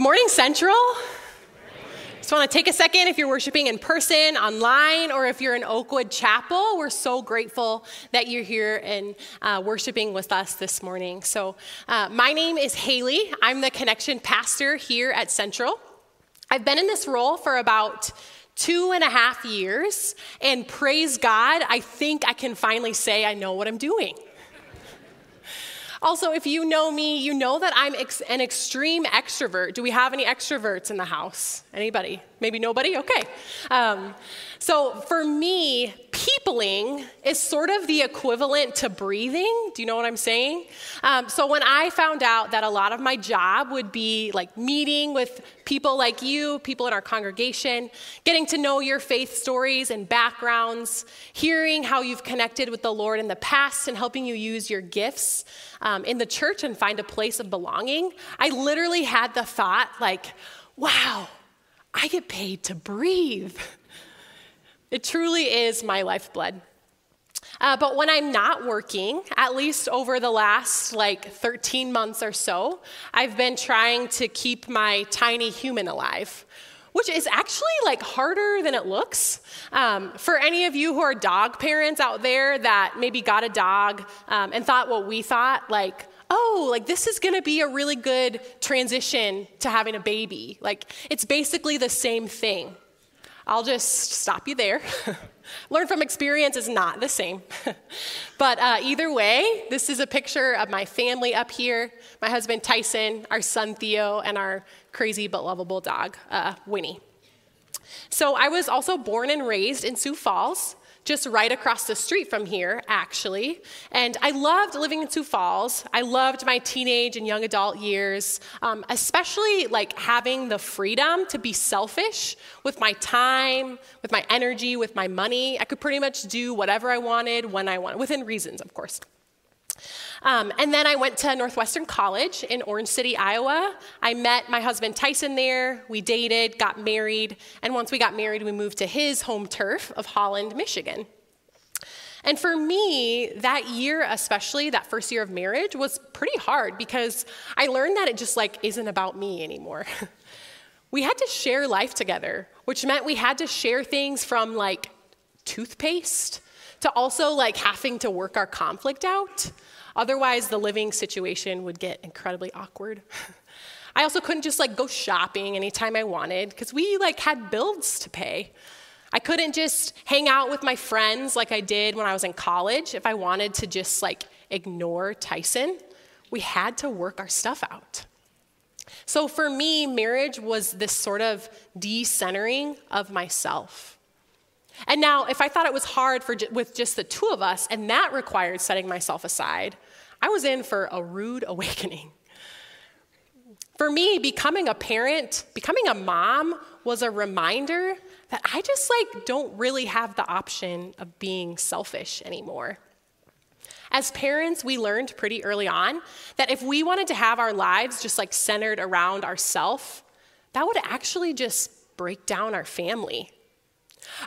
Good morning, Central. Just want to take a second if you're worshiping in person, online, or if you're in Oakwood Chapel. We're so grateful that you're here and uh, worshiping with us this morning. So, uh, my name is Haley. I'm the connection pastor here at Central. I've been in this role for about two and a half years, and praise God, I think I can finally say I know what I'm doing. Also, if you know me, you know that I'm ex- an extreme extrovert. Do we have any extroverts in the house? Anybody? Maybe nobody? Okay. Um, so for me, peopling is sort of the equivalent to breathing. Do you know what I'm saying? Um, so when I found out that a lot of my job would be like meeting with people like you, people in our congregation, getting to know your faith stories and backgrounds, hearing how you've connected with the Lord in the past, and helping you use your gifts um, in the church and find a place of belonging, I literally had the thought, like, wow, I get paid to breathe. It truly is my lifeblood. Uh, but when I'm not working, at least over the last like 13 months or so, I've been trying to keep my tiny human alive, which is actually like harder than it looks. Um, for any of you who are dog parents out there that maybe got a dog um, and thought what we thought, like, oh, like this is gonna be a really good transition to having a baby. Like, it's basically the same thing. I'll just stop you there. Learn from experience is not the same. but uh, either way, this is a picture of my family up here my husband Tyson, our son Theo, and our crazy but lovable dog, uh, Winnie. So I was also born and raised in Sioux Falls just right across the street from here, actually. And I loved living in Sioux Falls. I loved my teenage and young adult years, um, especially like having the freedom to be selfish with my time, with my energy, with my money. I could pretty much do whatever I wanted when I wanted, within reasons, of course. Um, and then I went to Northwestern College in Orange City, Iowa. I met my husband Tyson there. We dated, got married, and once we got married, we moved to his home turf of Holland, Michigan. And for me, that year, especially that first year of marriage, was pretty hard because I learned that it just like isn't about me anymore. we had to share life together, which meant we had to share things from like toothpaste to also like having to work our conflict out. Otherwise, the living situation would get incredibly awkward. I also couldn't just like go shopping anytime I wanted because we like had bills to pay. I couldn't just hang out with my friends like I did when I was in college if I wanted to just like ignore Tyson. We had to work our stuff out. So for me, marriage was this sort of decentering of myself. And now, if I thought it was hard for, with just the two of us, and that required setting myself aside, I was in for a rude awakening. For me, becoming a parent, becoming a mom was a reminder that I just like don't really have the option of being selfish anymore. As parents, we learned pretty early on that if we wanted to have our lives just like centered around ourselves, that would actually just break down our family.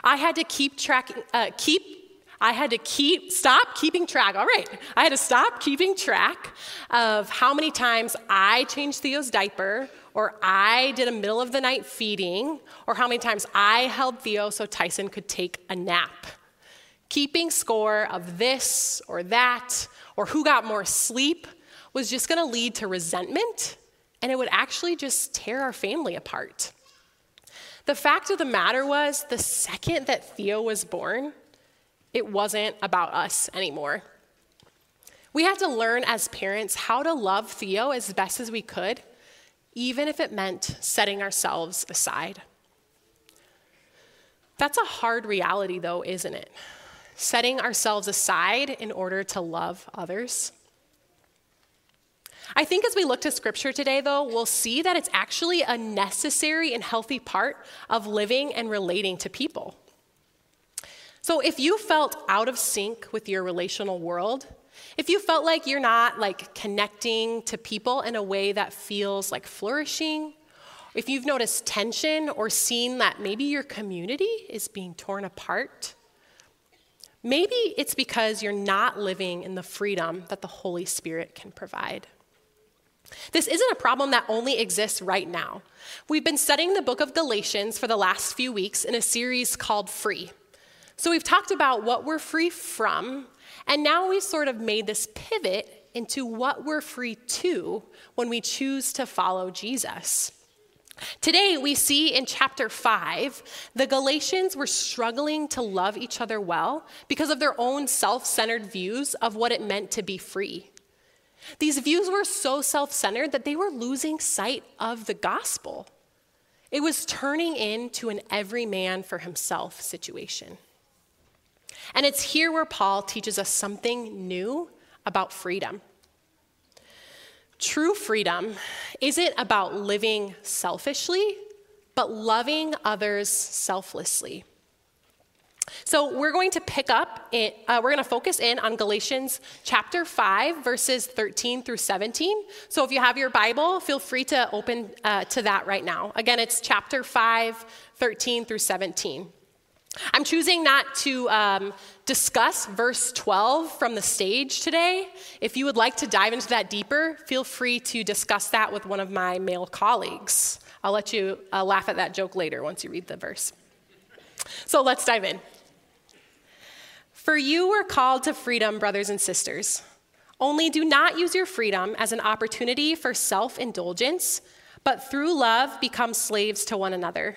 I had to keep track, uh, keep, I had to keep, stop keeping track. All right. I had to stop keeping track of how many times I changed Theo's diaper, or I did a middle of the night feeding, or how many times I held Theo so Tyson could take a nap. Keeping score of this or that, or who got more sleep, was just going to lead to resentment, and it would actually just tear our family apart. The fact of the matter was, the second that Theo was born, it wasn't about us anymore. We had to learn as parents how to love Theo as best as we could, even if it meant setting ourselves aside. That's a hard reality, though, isn't it? Setting ourselves aside in order to love others. I think as we look to scripture today, though, we'll see that it's actually a necessary and healthy part of living and relating to people. So if you felt out of sync with your relational world, if you felt like you're not like connecting to people in a way that feels like flourishing, if you've noticed tension or seen that maybe your community is being torn apart, maybe it's because you're not living in the freedom that the Holy Spirit can provide. This isn't a problem that only exists right now. We've been studying the book of Galatians for the last few weeks in a series called Free. So we've talked about what we're free from, and now we've sort of made this pivot into what we're free to when we choose to follow Jesus. Today, we see in chapter 5, the Galatians were struggling to love each other well because of their own self centered views of what it meant to be free. These views were so self centered that they were losing sight of the gospel. It was turning into an every man for himself situation. And it's here where Paul teaches us something new about freedom. True freedom isn't about living selfishly, but loving others selflessly. So we're going to pick up, in, uh, we're going to focus in on Galatians chapter 5, verses 13 through 17. So if you have your Bible, feel free to open uh, to that right now. Again, it's chapter 5, 13 through 17. I'm choosing not to um, discuss verse 12 from the stage today. If you would like to dive into that deeper, feel free to discuss that with one of my male colleagues. I'll let you uh, laugh at that joke later once you read the verse. So let's dive in. For you were called to freedom, brothers and sisters. Only do not use your freedom as an opportunity for self indulgence, but through love become slaves to one another.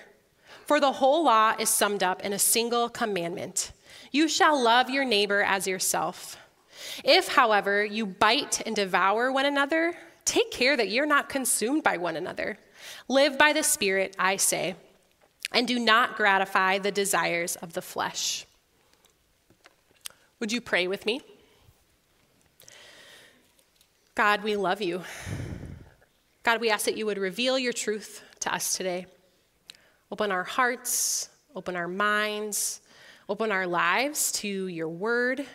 For the whole law is summed up in a single commandment You shall love your neighbor as yourself. If, however, you bite and devour one another, take care that you're not consumed by one another. Live by the Spirit, I say, and do not gratify the desires of the flesh. Would you pray with me? God, we love you. God, we ask that you would reveal your truth to us today. Open our hearts, open our minds, open our lives to your word,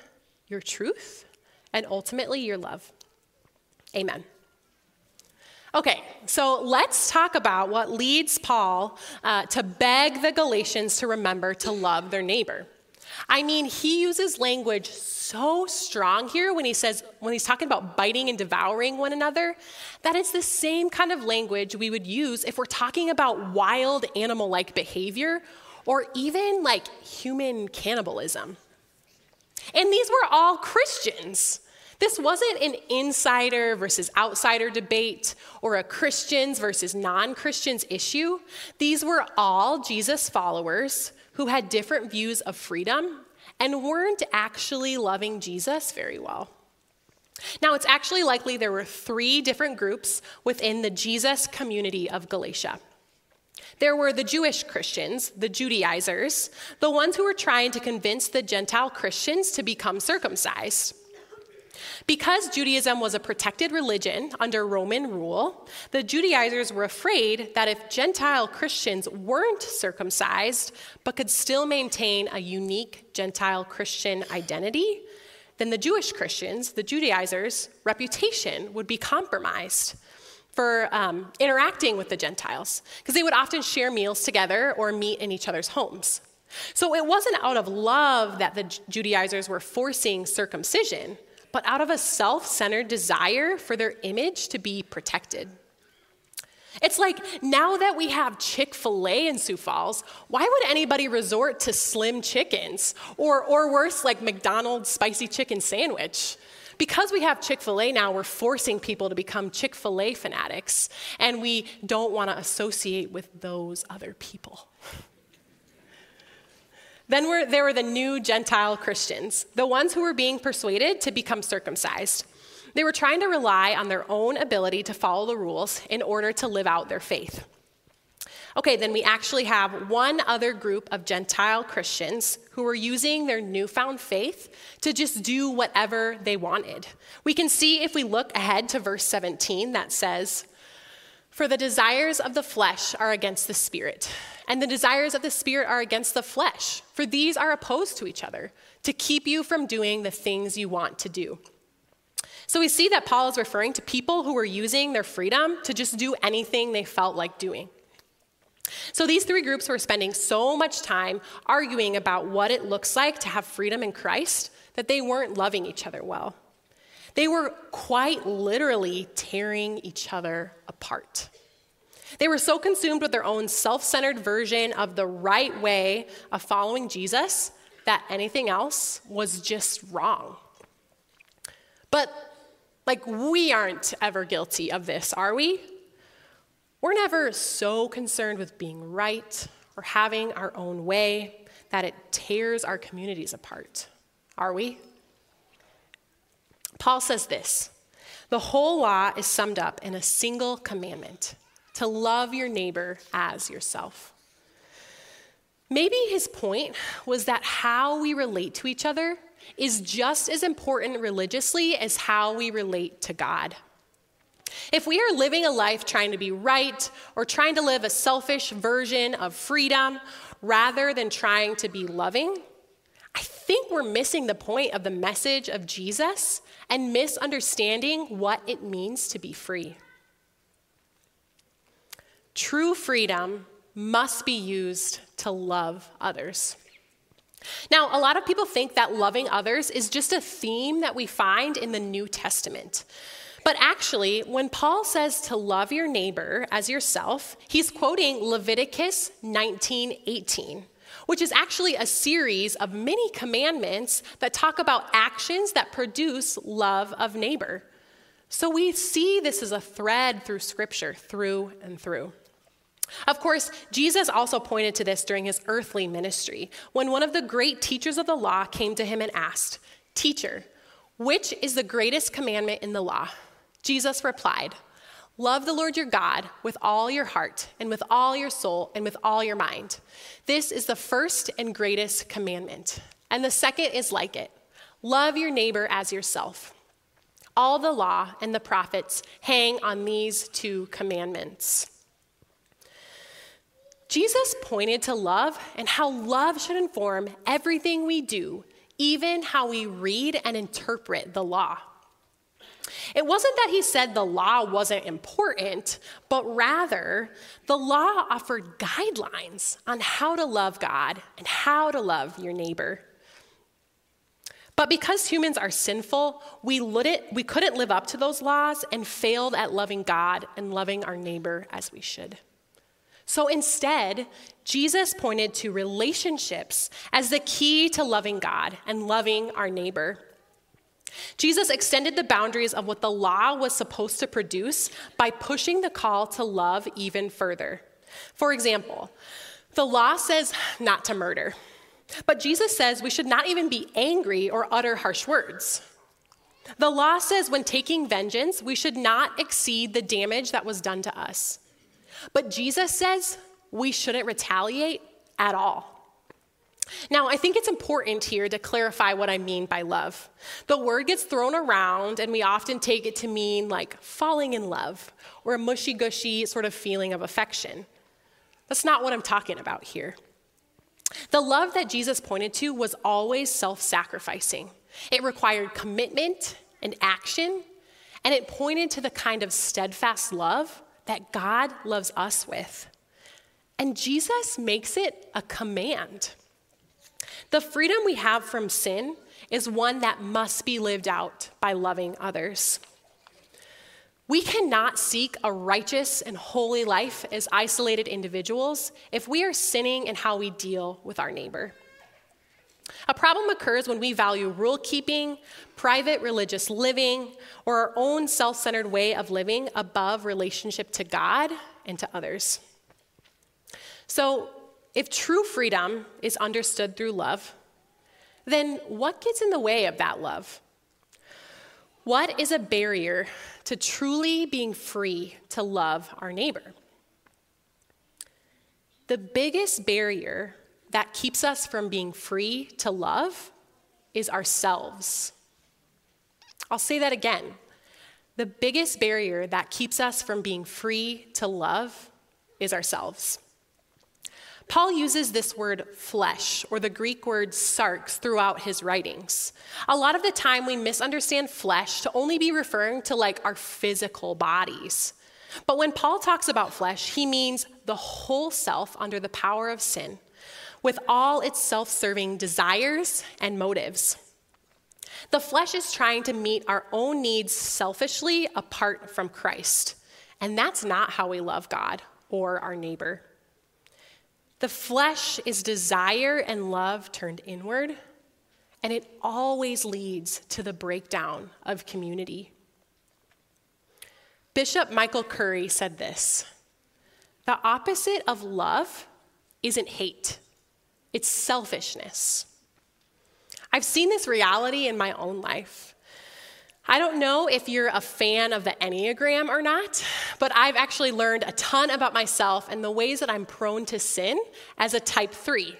your truth, and ultimately your love. Amen. Okay, so let's talk about what leads Paul uh, to beg the Galatians to remember to love their neighbor. I mean, he uses language so strong here when he says, when he's talking about biting and devouring one another, that it's the same kind of language we would use if we're talking about wild animal like behavior or even like human cannibalism. And these were all Christians. This wasn't an insider versus outsider debate or a Christians versus non Christians issue. These were all Jesus followers who had different views of freedom and weren't actually loving Jesus very well. Now, it's actually likely there were three different groups within the Jesus community of Galatia. There were the Jewish Christians, the Judaizers, the ones who were trying to convince the Gentile Christians to become circumcised. Because Judaism was a protected religion under Roman rule, the Judaizers were afraid that if Gentile Christians weren't circumcised but could still maintain a unique Gentile Christian identity, then the Jewish Christians, the Judaizers' reputation would be compromised for um, interacting with the Gentiles, because they would often share meals together or meet in each other's homes. So it wasn't out of love that the Judaizers were forcing circumcision, but out of a self centered desire for their image to be protected. It's like now that we have Chick fil A in Sioux Falls, why would anybody resort to slim chickens? Or, or worse, like McDonald's spicy chicken sandwich? Because we have Chick fil A now, we're forcing people to become Chick fil A fanatics, and we don't want to associate with those other people. Then were, there were the new Gentile Christians, the ones who were being persuaded to become circumcised. They were trying to rely on their own ability to follow the rules in order to live out their faith. Okay, then we actually have one other group of Gentile Christians who were using their newfound faith to just do whatever they wanted. We can see if we look ahead to verse 17 that says, For the desires of the flesh are against the spirit and the desires of the Spirit are against the flesh, for these are opposed to each other, to keep you from doing the things you want to do. So we see that Paul is referring to people who were using their freedom to just do anything they felt like doing. So these three groups were spending so much time arguing about what it looks like to have freedom in Christ that they weren't loving each other well. They were quite literally tearing each other apart. They were so consumed with their own self centered version of the right way of following Jesus that anything else was just wrong. But, like, we aren't ever guilty of this, are we? We're never so concerned with being right or having our own way that it tears our communities apart, are we? Paul says this the whole law is summed up in a single commandment to love your neighbor as yourself. Maybe his point was that how we relate to each other is just as important religiously as how we relate to God. If we are living a life trying to be right or trying to live a selfish version of freedom rather than trying to be loving, I think we're missing the point of the message of Jesus and misunderstanding what it means to be free. True freedom must be used to love others. Now, a lot of people think that loving others is just a theme that we find in the New Testament. But actually, when Paul says to love your neighbor as yourself, he's quoting Leviticus 19:18, which is actually a series of many commandments that talk about actions that produce love of neighbor. So we see this as a thread through scripture through and through. Of course, Jesus also pointed to this during his earthly ministry when one of the great teachers of the law came to him and asked, Teacher, which is the greatest commandment in the law? Jesus replied, Love the Lord your God with all your heart, and with all your soul, and with all your mind. This is the first and greatest commandment. And the second is like it love your neighbor as yourself. All the law and the prophets hang on these two commandments. Jesus pointed to love and how love should inform everything we do, even how we read and interpret the law. It wasn't that he said the law wasn't important, but rather the law offered guidelines on how to love God and how to love your neighbor. But because humans are sinful, we, we couldn't live up to those laws and failed at loving God and loving our neighbor as we should. So instead, Jesus pointed to relationships as the key to loving God and loving our neighbor. Jesus extended the boundaries of what the law was supposed to produce by pushing the call to love even further. For example, the law says not to murder, but Jesus says we should not even be angry or utter harsh words. The law says when taking vengeance, we should not exceed the damage that was done to us. But Jesus says we shouldn't retaliate at all. Now, I think it's important here to clarify what I mean by love. The word gets thrown around, and we often take it to mean like falling in love or a mushy gushy sort of feeling of affection. That's not what I'm talking about here. The love that Jesus pointed to was always self sacrificing, it required commitment and action, and it pointed to the kind of steadfast love that God loves us with. And Jesus makes it a command. The freedom we have from sin is one that must be lived out by loving others. We cannot seek a righteous and holy life as isolated individuals if we are sinning in how we deal with our neighbor. A problem occurs when we value rule keeping, private religious living, or our own self centered way of living above relationship to God and to others. So, if true freedom is understood through love, then what gets in the way of that love? What is a barrier to truly being free to love our neighbor? The biggest barrier that keeps us from being free to love is ourselves. I'll say that again. The biggest barrier that keeps us from being free to love is ourselves. Paul uses this word flesh, or the Greek word sarx, throughout his writings. A lot of the time, we misunderstand flesh to only be referring to like our physical bodies. But when Paul talks about flesh, he means the whole self under the power of sin with all its self serving desires and motives. The flesh is trying to meet our own needs selfishly apart from Christ. And that's not how we love God or our neighbor. The flesh is desire and love turned inward, and it always leads to the breakdown of community. Bishop Michael Curry said this The opposite of love isn't hate, it's selfishness. I've seen this reality in my own life. I don't know if you're a fan of the Enneagram or not, but I've actually learned a ton about myself and the ways that I'm prone to sin as a type 3.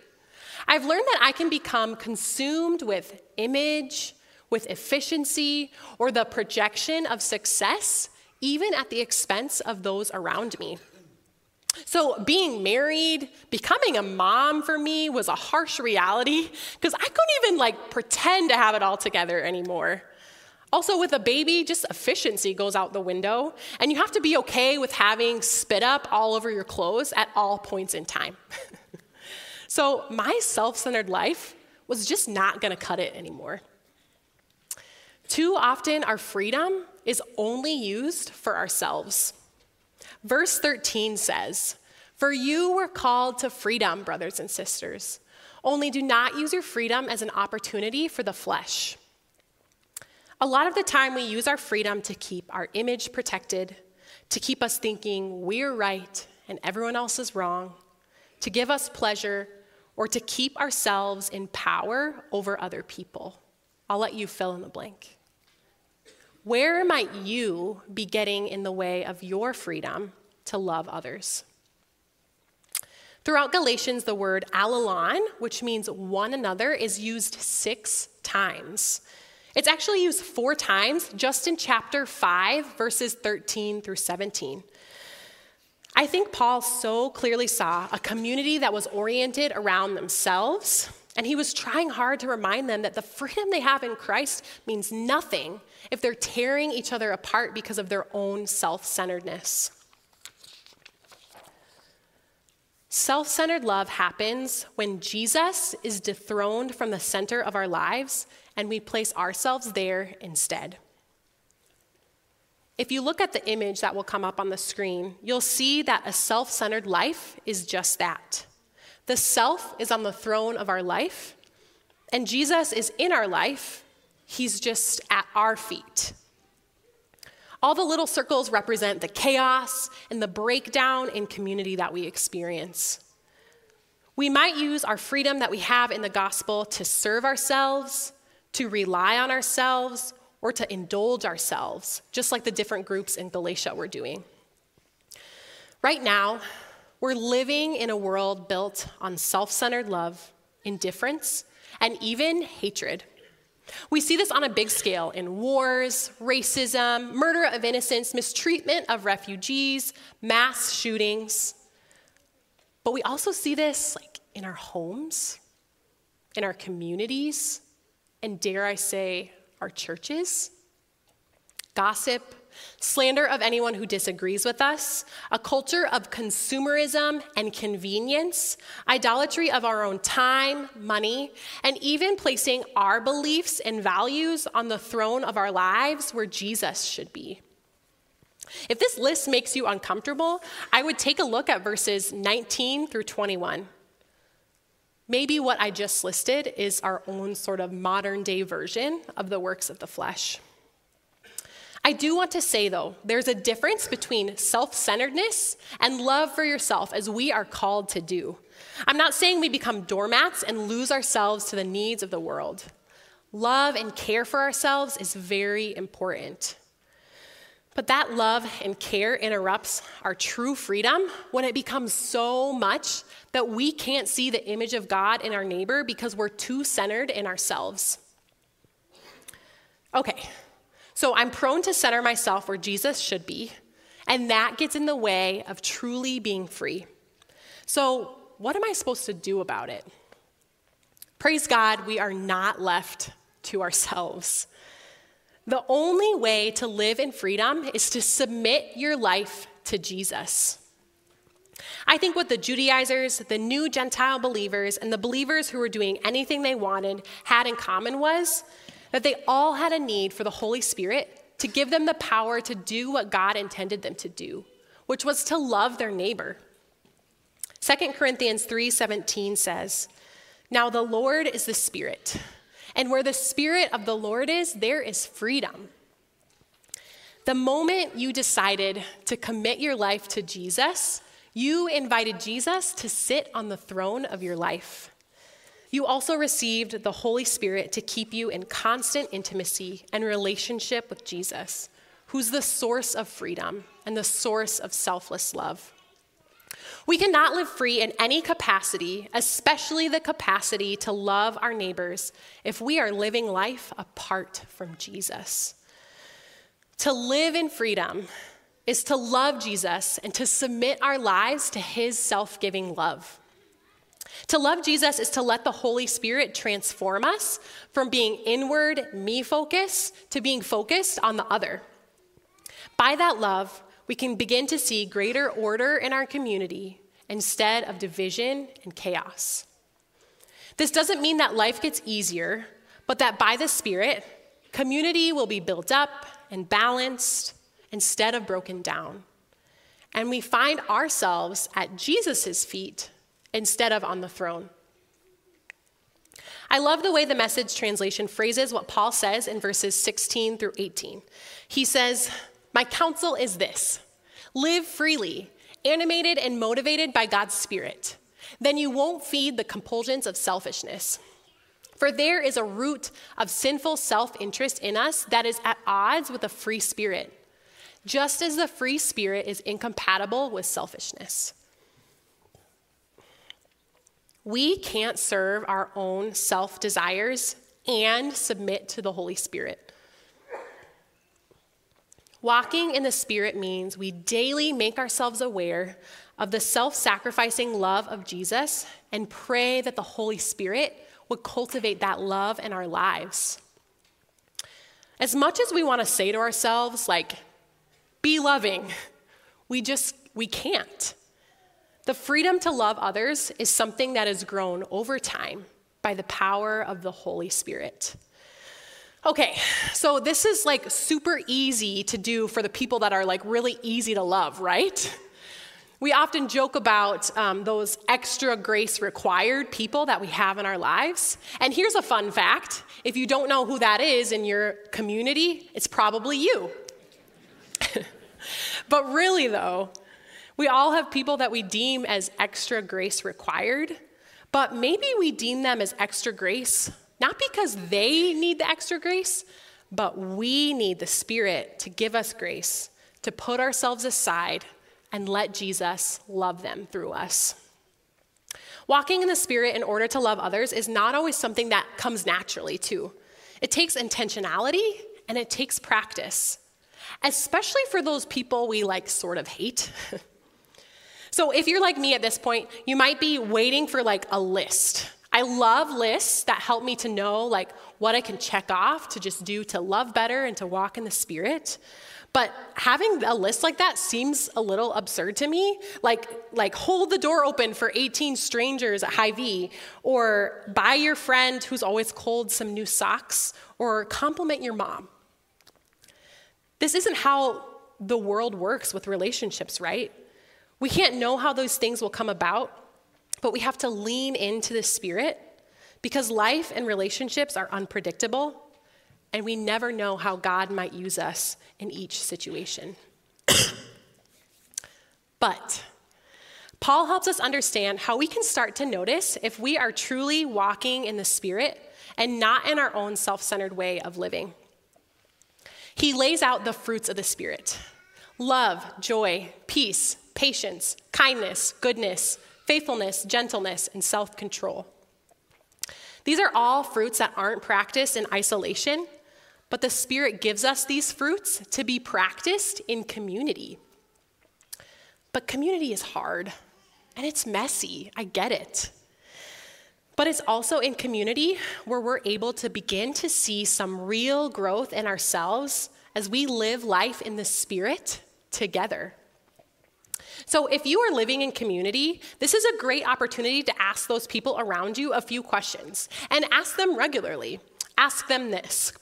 I've learned that I can become consumed with image, with efficiency, or the projection of success, even at the expense of those around me. So, being married, becoming a mom for me was a harsh reality because I couldn't even like pretend to have it all together anymore. Also, with a baby, just efficiency goes out the window, and you have to be okay with having spit up all over your clothes at all points in time. so, my self centered life was just not gonna cut it anymore. Too often, our freedom is only used for ourselves. Verse 13 says, For you were called to freedom, brothers and sisters. Only do not use your freedom as an opportunity for the flesh. A lot of the time, we use our freedom to keep our image protected, to keep us thinking we're right and everyone else is wrong, to give us pleasure, or to keep ourselves in power over other people. I'll let you fill in the blank. Where might you be getting in the way of your freedom to love others? Throughout Galatians, the word allelon, which means one another, is used six times. It's actually used four times just in chapter 5, verses 13 through 17. I think Paul so clearly saw a community that was oriented around themselves and he was trying hard to remind them that the freedom they have in Christ means nothing if they're tearing each other apart because of their own self centeredness. Self centered love happens when Jesus is dethroned from the center of our lives and we place ourselves there instead. If you look at the image that will come up on the screen, you'll see that a self centered life is just that the self is on the throne of our life, and Jesus is in our life. He's just at our feet. All the little circles represent the chaos and the breakdown in community that we experience. We might use our freedom that we have in the gospel to serve ourselves, to rely on ourselves, or to indulge ourselves, just like the different groups in Galatia were doing. Right now, we're living in a world built on self centered love, indifference, and even hatred. We see this on a big scale in wars, racism, murder of innocents, mistreatment of refugees, mass shootings. But we also see this like in our homes, in our communities, and dare I say, our churches. Gossip, slander of anyone who disagrees with us, a culture of consumerism and convenience, idolatry of our own time, money, and even placing our beliefs and values on the throne of our lives where Jesus should be. If this list makes you uncomfortable, I would take a look at verses 19 through 21. Maybe what I just listed is our own sort of modern day version of the works of the flesh. I do want to say, though, there's a difference between self centeredness and love for yourself, as we are called to do. I'm not saying we become doormats and lose ourselves to the needs of the world. Love and care for ourselves is very important. But that love and care interrupts our true freedom when it becomes so much that we can't see the image of God in our neighbor because we're too centered in ourselves. Okay, so I'm prone to center myself where Jesus should be, and that gets in the way of truly being free. So, what am I supposed to do about it? Praise God, we are not left to ourselves. The only way to live in freedom is to submit your life to Jesus. I think what the Judaizers, the new Gentile believers, and the believers who were doing anything they wanted had in common was that they all had a need for the Holy Spirit to give them the power to do what God intended them to do, which was to love their neighbor. 2 Corinthians 3:17 says, "Now the Lord is the Spirit, and where the Spirit of the Lord is, there is freedom." The moment you decided to commit your life to Jesus, you invited Jesus to sit on the throne of your life. You also received the Holy Spirit to keep you in constant intimacy and relationship with Jesus, who's the source of freedom and the source of selfless love. We cannot live free in any capacity, especially the capacity to love our neighbors, if we are living life apart from Jesus. To live in freedom is to love Jesus and to submit our lives to his self giving love. To love Jesus is to let the Holy Spirit transform us from being inward, me focused, to being focused on the other. By that love, we can begin to see greater order in our community instead of division and chaos. This doesn't mean that life gets easier, but that by the Spirit, community will be built up and balanced instead of broken down. And we find ourselves at Jesus' feet instead of on the throne. I love the way the message translation phrases what Paul says in verses 16 through 18. He says, My counsel is this live freely, animated and motivated by God's Spirit. Then you won't feed the compulsions of selfishness. For there is a root of sinful self interest in us that is at odds with a free spirit, just as the free spirit is incompatible with selfishness. We can't serve our own self desires and submit to the Holy Spirit. Walking in the Spirit means we daily make ourselves aware of the self sacrificing love of Jesus and pray that the Holy Spirit would cultivate that love in our lives. As much as we want to say to ourselves, like, be loving, we just, we can't. The freedom to love others is something that has grown over time by the power of the Holy Spirit. Okay, so this is like super easy to do for the people that are like really easy to love, right? We often joke about um, those extra grace required people that we have in our lives. And here's a fun fact if you don't know who that is in your community, it's probably you. but really, though, we all have people that we deem as extra grace required, but maybe we deem them as extra grace not because they need the extra grace, but we need the Spirit to give us grace, to put ourselves aside and let Jesus love them through us. Walking in the Spirit in order to love others is not always something that comes naturally, too. It takes intentionality and it takes practice, especially for those people we like sort of hate. So if you're like me at this point, you might be waiting for like a list. I love lists that help me to know like what I can check off to just do to love better and to walk in the spirit. But having a list like that seems a little absurd to me. Like, like hold the door open for 18 strangers at Hy-Vee, or buy your friend who's always cold some new socks, or compliment your mom. This isn't how the world works with relationships, right? We can't know how those things will come about, but we have to lean into the Spirit because life and relationships are unpredictable, and we never know how God might use us in each situation. but Paul helps us understand how we can start to notice if we are truly walking in the Spirit and not in our own self centered way of living. He lays out the fruits of the Spirit love, joy, peace, patience, kindness, goodness, faithfulness, gentleness, and self control. These are all fruits that aren't practiced in isolation, but the Spirit gives us these fruits to be practiced in community. But community is hard and it's messy. I get it. But it's also in community where we're able to begin to see some real growth in ourselves as we live life in the Spirit together. So, if you are living in community, this is a great opportunity to ask those people around you a few questions and ask them regularly. Ask them this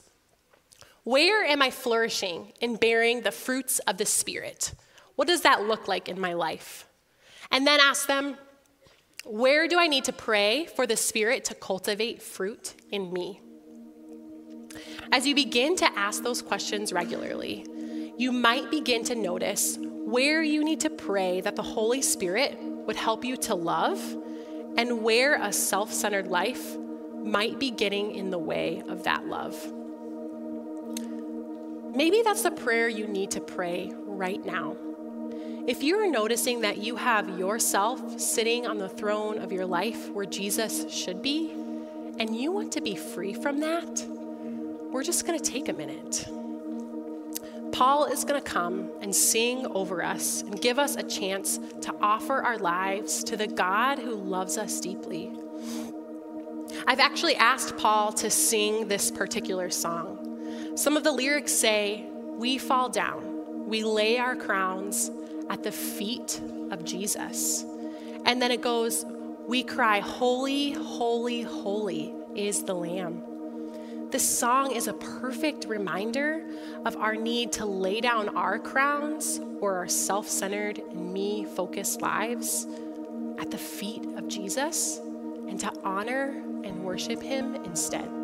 Where am I flourishing in bearing the fruits of the Spirit? What does that look like in my life? And then ask them, where do I need to pray for the Spirit to cultivate fruit in me? As you begin to ask those questions regularly, you might begin to notice where you need to pray that the Holy Spirit would help you to love and where a self centered life might be getting in the way of that love. Maybe that's the prayer you need to pray right now. If you are noticing that you have yourself sitting on the throne of your life where Jesus should be, and you want to be free from that, we're just going to take a minute. Paul is going to come and sing over us and give us a chance to offer our lives to the God who loves us deeply. I've actually asked Paul to sing this particular song. Some of the lyrics say, We fall down, we lay our crowns at the feet of Jesus. And then it goes, We cry, Holy, holy, holy is the Lamb. This song is a perfect reminder of our need to lay down our crowns or our self centered me focused lives at the feet of Jesus and to honor and worship Him instead.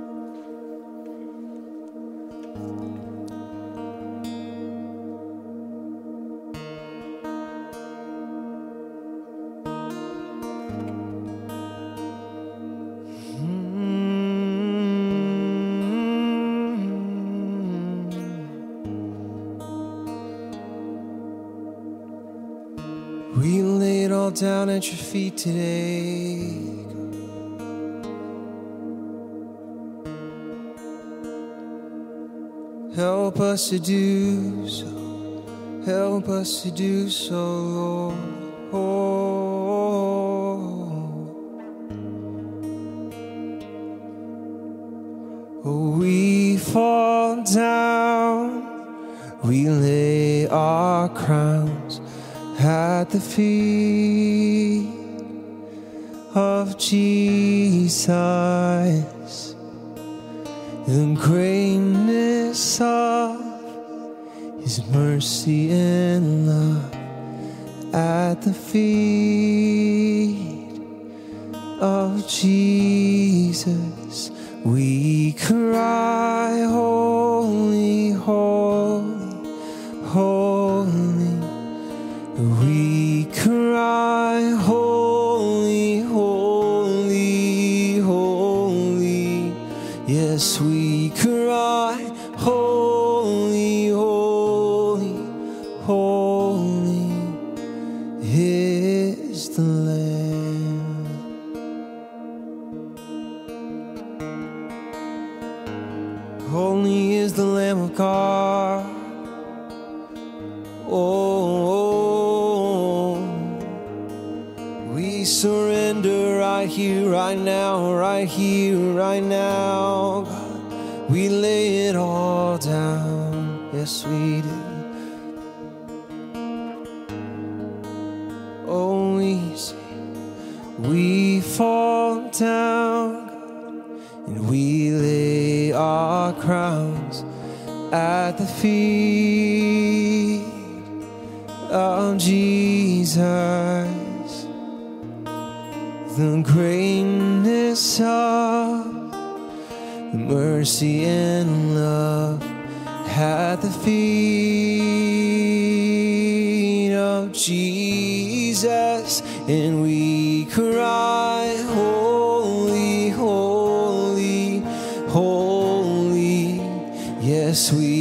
Down at your feet today. Help us to do so. Help us to do so, Lord. Oh, oh we fall down, we lay our crowns at the feet of Jesus. The greatness of His mercy and love at the feet of Jesus. We cry, We cry, Holy, holy, holy. Yes, of Jesus. The greatness of the mercy and love at the feet of Jesus, and we cry, Holy, holy, holy. Yes, we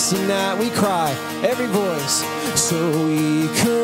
church. We cry, every voice. So we cry,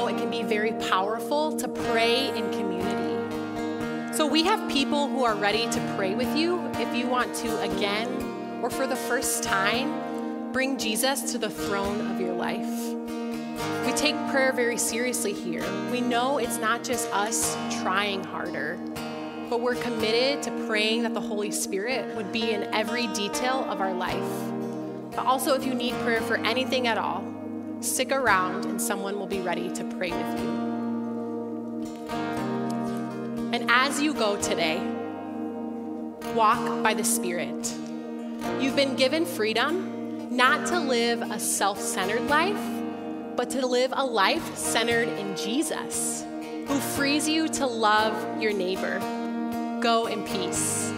know it can be very powerful to pray in community. So we have people who are ready to pray with you if you want to again or for the first time bring Jesus to the throne of your life. We take prayer very seriously here. We know it's not just us trying harder, but we're committed to praying that the Holy Spirit would be in every detail of our life. But also, if you need prayer for anything at all, stick around and someone will be ready to pray with you. And as you go today, walk by the Spirit. You've been given freedom not to live a self centered life, but to live a life centered in Jesus, who frees you to love your neighbor. Go in peace.